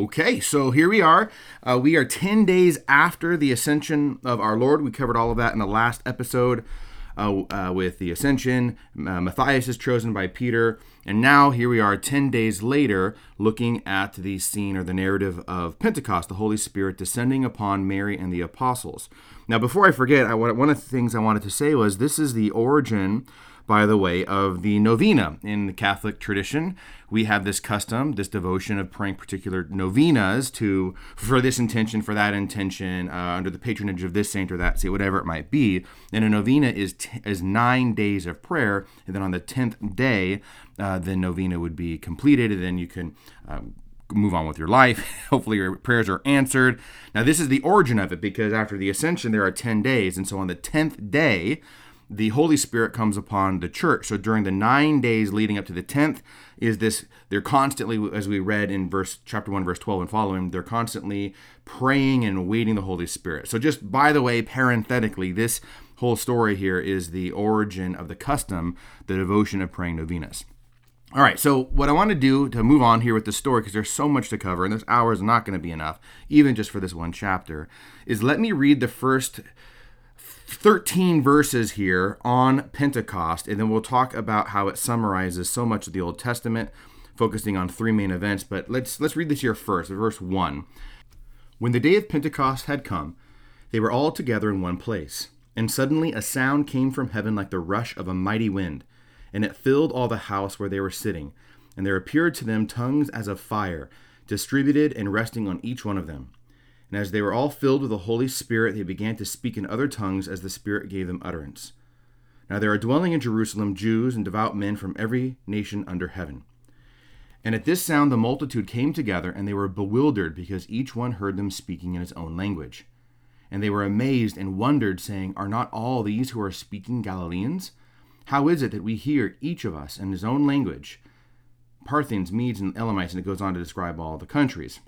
Okay, so here we are. Uh, we are 10 days after the ascension of our Lord. We covered all of that in the last episode uh, uh, with the ascension. Uh, Matthias is chosen by Peter. And now here we are 10 days later looking at the scene or the narrative of Pentecost, the Holy Spirit descending upon Mary and the apostles. Now, before I forget, I, one of the things I wanted to say was this is the origin by the way of the novena. In the Catholic tradition, we have this custom, this devotion of praying particular novenas to for this intention, for that intention, uh, under the patronage of this saint or that saint, whatever it might be. And a novena is t- is nine days of prayer, and then on the tenth day, uh, the novena would be completed, and then you can. Um, move on with your life. Hopefully, your prayers are answered. Now, this is the origin of it because after the ascension, there are 10 days. And so on the 10th day, the Holy Spirit comes upon the church. So during the nine days leading up to the tenth, is this they're constantly, as we read in verse chapter one, verse twelve and following, they're constantly praying and waiting the Holy Spirit. So just by the way, parenthetically, this whole story here is the origin of the custom, the devotion of praying novenas. All right, so what I want to do to move on here with the story, because there's so much to cover, and this hour is not going to be enough, even just for this one chapter, is let me read the first 13 verses here on Pentecost, and then we'll talk about how it summarizes so much of the Old Testament, focusing on three main events. But let's let's read this here first, verse 1. When the day of Pentecost had come, they were all together in one place, and suddenly a sound came from heaven like the rush of a mighty wind, and it filled all the house where they were sitting. And there appeared to them tongues as of fire, distributed and resting on each one of them. And as they were all filled with the Holy Spirit, they began to speak in other tongues as the Spirit gave them utterance. Now there are dwelling in Jerusalem Jews and devout men from every nation under heaven. And at this sound the multitude came together, and they were bewildered, because each one heard them speaking in his own language. And they were amazed and wondered, saying, Are not all these who are speaking Galileans? How is it that we hear each of us in his own language? Parthians, Medes, and Elamites, and it goes on to describe all the countries.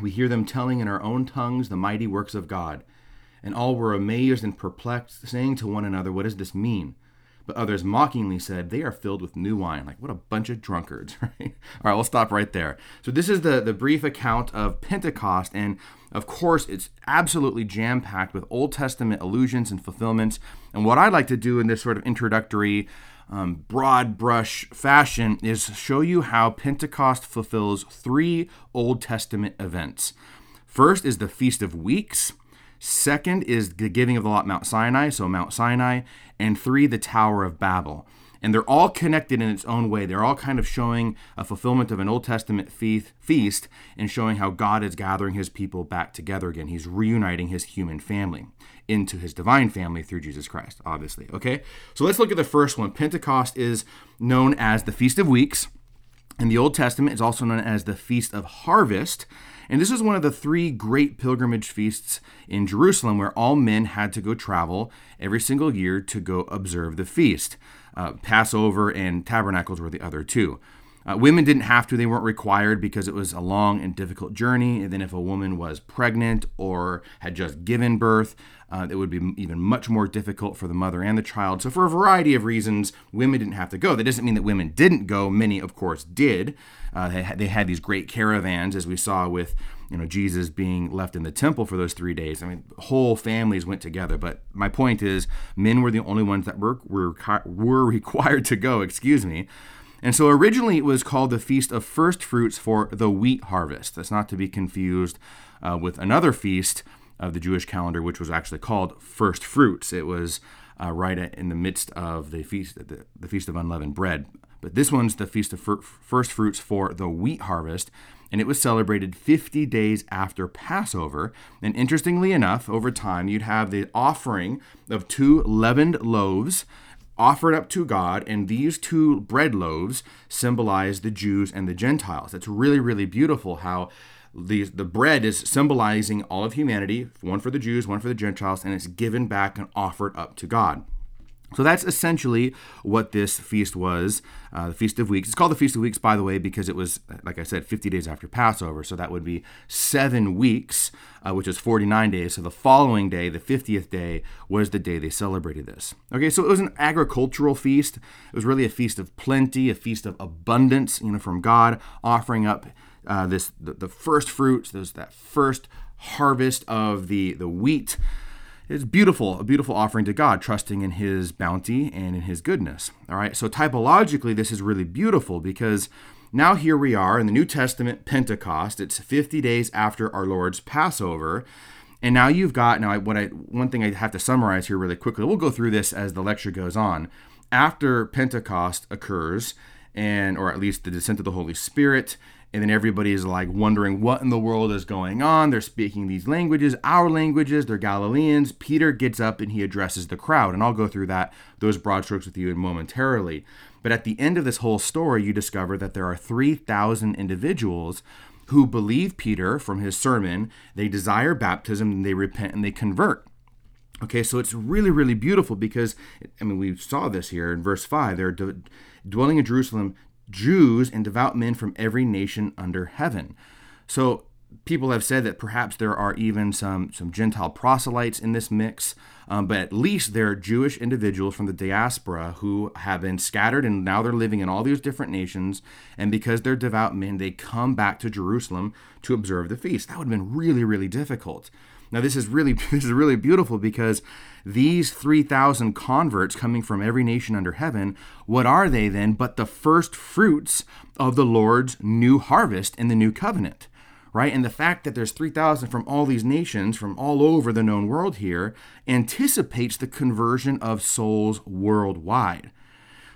We hear them telling in our own tongues the mighty works of God. And all were amazed and perplexed, saying to one another, What does this mean? But others mockingly said, They are filled with new wine. Like, what a bunch of drunkards, right? All right, we'll stop right there. So, this is the, the brief account of Pentecost. And of course, it's absolutely jam packed with Old Testament allusions and fulfillments. And what I'd like to do in this sort of introductory um, broad brush fashion is show you how Pentecost fulfills three Old Testament events. First is the Feast of Weeks. Second is the giving of the law at Mount Sinai, so Mount Sinai. And three, the Tower of Babel. And they're all connected in its own way. They're all kind of showing a fulfillment of an Old Testament feast and showing how God is gathering his people back together again. He's reuniting his human family into his divine family through Jesus Christ, obviously. Okay? So let's look at the first one. Pentecost is known as the Feast of Weeks. In the Old Testament, it's also known as the Feast of Harvest. And this is one of the three great pilgrimage feasts in Jerusalem where all men had to go travel every single year to go observe the feast. Uh, Passover and Tabernacles were the other two. Uh, women didn't have to, they weren't required because it was a long and difficult journey. And then, if a woman was pregnant or had just given birth, uh, it would be even much more difficult for the mother and the child. So, for a variety of reasons, women didn't have to go. That doesn't mean that women didn't go. Many, of course, did. Uh, they, they had these great caravans, as we saw with you know Jesus being left in the temple for those three days. I mean, whole families went together. But my point is, men were the only ones that were were, were required to go. Excuse me. And so originally it was called the Feast of First Fruits for the wheat harvest. That's not to be confused uh, with another feast of the Jewish calendar, which was actually called First Fruits. It was uh, right in the midst of the feast, the, the, Feast of Unleavened Bread. But this one's the Feast of Fir- First Fruits for the wheat harvest, and it was celebrated 50 days after Passover. And interestingly enough, over time, you'd have the offering of two leavened loaves offered up to God, and these two bread loaves symbolize the Jews and the Gentiles. It's really, really beautiful how the, the bread is symbolizing all of humanity, one for the Jews, one for the Gentiles, and it's given back and offered up to God. So that's essentially what this feast was, uh, the Feast of Weeks. It's called the Feast of Weeks, by the way, because it was, like I said, 50 days after Passover. So that would be seven weeks, uh, which is 49 days. So the following day, the 50th day, was the day they celebrated this. Okay, so it was an agricultural feast. It was really a feast of plenty, a feast of abundance, you know, from God, offering up uh, this the, the first fruits, those that first harvest of the the wheat. It's beautiful, a beautiful offering to God, trusting in His bounty and in His goodness. All right, so typologically, this is really beautiful because now here we are in the New Testament, Pentecost. It's 50 days after our Lord's Passover. And now you've got now I, what I one thing I have to summarize here really quickly. We'll go through this as the lecture goes on. After Pentecost occurs, and or at least the descent of the Holy Spirit, and then everybody is like wondering what in the world is going on. They're speaking these languages, our languages, they're Galileans. Peter gets up and he addresses the crowd, and I'll go through that those broad strokes with you momentarily. But at the end of this whole story, you discover that there are 3,000 individuals who believe Peter from his sermon, they desire baptism, and they repent and they convert. Okay, so it's really, really beautiful because, I mean, we saw this here in verse 5. They're d- dwelling in Jerusalem, Jews and devout men from every nation under heaven. So people have said that perhaps there are even some, some Gentile proselytes in this mix, um, but at least there are Jewish individuals from the diaspora who have been scattered and now they're living in all these different nations. And because they're devout men, they come back to Jerusalem to observe the feast. That would have been really, really difficult. Now this is really this is really beautiful because these 3000 converts coming from every nation under heaven, what are they then but the first fruits of the Lord's new harvest in the new covenant? right? And the fact that there's 3,000 from all these nations, from all over the known world here, anticipates the conversion of souls worldwide.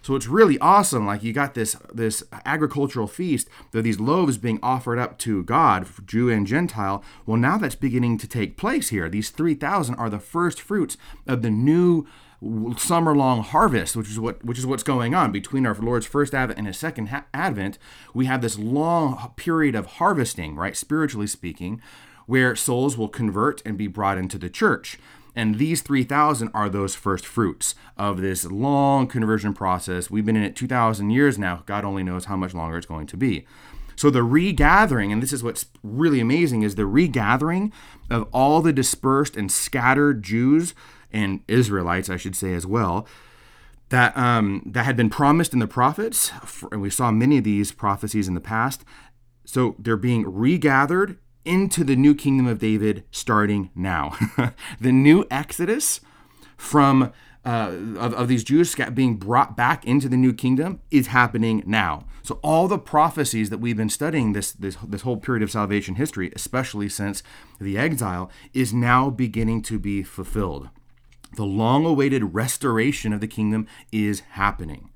So it's really awesome. Like you got this this agricultural feast, there these loaves being offered up to God, Jew and Gentile. Well, now that's beginning to take place here. These 3,000 are the first fruits of the new summer long harvest, which is what which is what's going on between our Lord's first advent and his second ha- advent. We have this long period of harvesting, right, spiritually speaking, where souls will convert and be brought into the church. And these 3,000 are those first fruits of this long conversion process. We've been in it 2,000 years now. God only knows how much longer it's going to be. So the regathering, and this is what's really amazing, is the regathering of all the dispersed and scattered Jews and Israelites, I should say as well, that um, that had been promised in the prophets, and we saw many of these prophecies in the past. So they're being regathered into the new kingdom of David starting now. the new Exodus from uh, of, of these Jews being brought back into the new kingdom is happening now. So all the prophecies that we've been studying this, this this whole period of salvation history, especially since the exile, is now beginning to be fulfilled. The long awaited restoration of the kingdom is happening.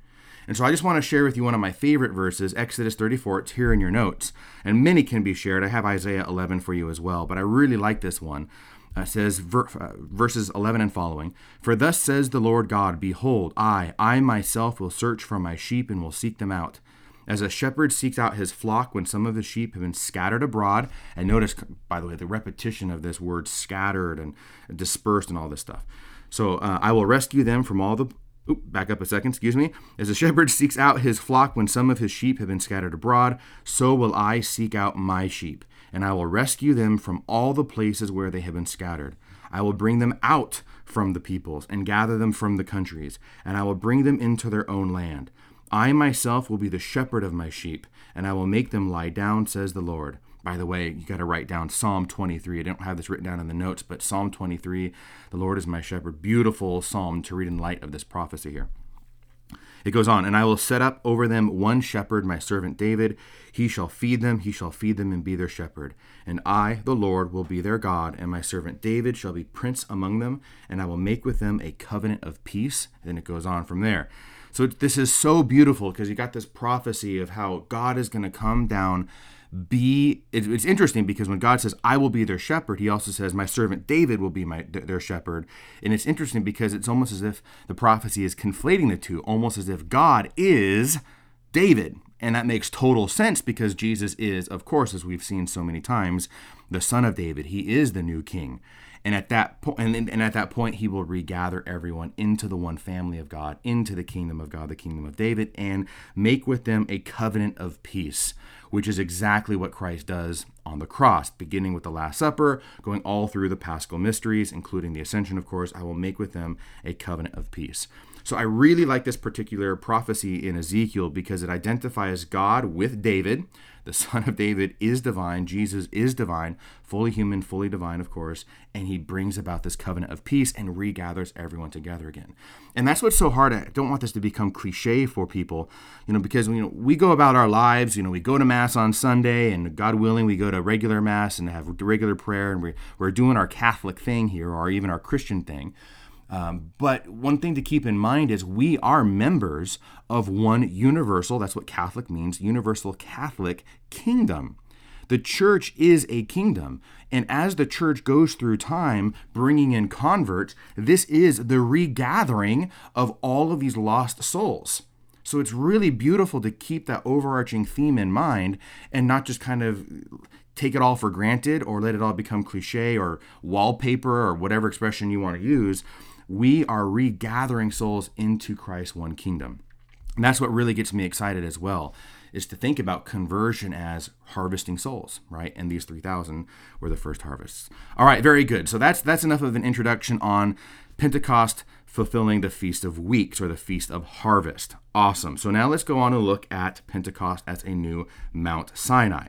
And so I just want to share with you one of my favorite verses, Exodus 34. It's here in your notes. And many can be shared. I have Isaiah 11 for you as well, but I really like this one. Uh, it says ver- uh, verses 11 and following For thus says the Lord God, Behold, I, I myself will search for my sheep and will seek them out. As a shepherd seeks out his flock when some of his sheep have been scattered abroad. And notice, by the way, the repetition of this word scattered and dispersed and all this stuff. So uh, I will rescue them from all the. Oop, back up a second, excuse me. As a shepherd seeks out his flock when some of his sheep have been scattered abroad, so will I seek out my sheep, and I will rescue them from all the places where they have been scattered. I will bring them out from the peoples and gather them from the countries, and I will bring them into their own land. I myself will be the shepherd of my sheep, and I will make them lie down, says the Lord. By the way, you got to write down Psalm 23. I don't have this written down in the notes, but Psalm 23, the Lord is my shepherd. Beautiful psalm to read in light of this prophecy here. It goes on, and I will set up over them one shepherd, my servant David. He shall feed them, he shall feed them and be their shepherd. And I, the Lord, will be their God, and my servant David shall be prince among them, and I will make with them a covenant of peace. And then it goes on from there. So this is so beautiful because you got this prophecy of how God is going to come down be it's interesting because when god says i will be their shepherd he also says my servant david will be my their shepherd. And it's interesting because it's almost as if the prophecy is conflating the two almost as if god is david. And that makes total sense because jesus is of course as we've seen so many times the son of david. He is the new king. And at that point and, and at that point he will regather everyone into the one family of god into the kingdom of god the kingdom of david and make with them a covenant of peace which is exactly what Christ does on the cross, beginning with the Last Supper, going all through the paschal mysteries, including the ascension, of course. I will make with them a covenant of peace. So I really like this particular prophecy in Ezekiel because it identifies God with David. The son of David is divine. Jesus is divine, fully human, fully divine, of course. And he brings about this covenant of peace and regathers everyone together again. And that's what's so hard. I don't want this to become cliche for people, you know, because you know we go about our lives. You know, we go to mass on Sunday, and God willing, we go to regular mass and have regular prayer, and we're, we're doing our Catholic thing here, or even our Christian thing. Um, but one thing to keep in mind is we are members of one universal, that's what Catholic means, universal Catholic kingdom. The church is a kingdom. And as the church goes through time, bringing in converts, this is the regathering of all of these lost souls. So it's really beautiful to keep that overarching theme in mind and not just kind of take it all for granted or let it all become cliche or wallpaper or whatever expression you want to use, we are regathering souls into Christ's one kingdom. And that's what really gets me excited as well, is to think about conversion as harvesting souls, right? And these 3,000 were the first harvests. All right, very good. So that's that's enough of an introduction on Pentecost fulfilling the Feast of Weeks or the Feast of Harvest. Awesome. So now let's go on and look at Pentecost as a new Mount Sinai.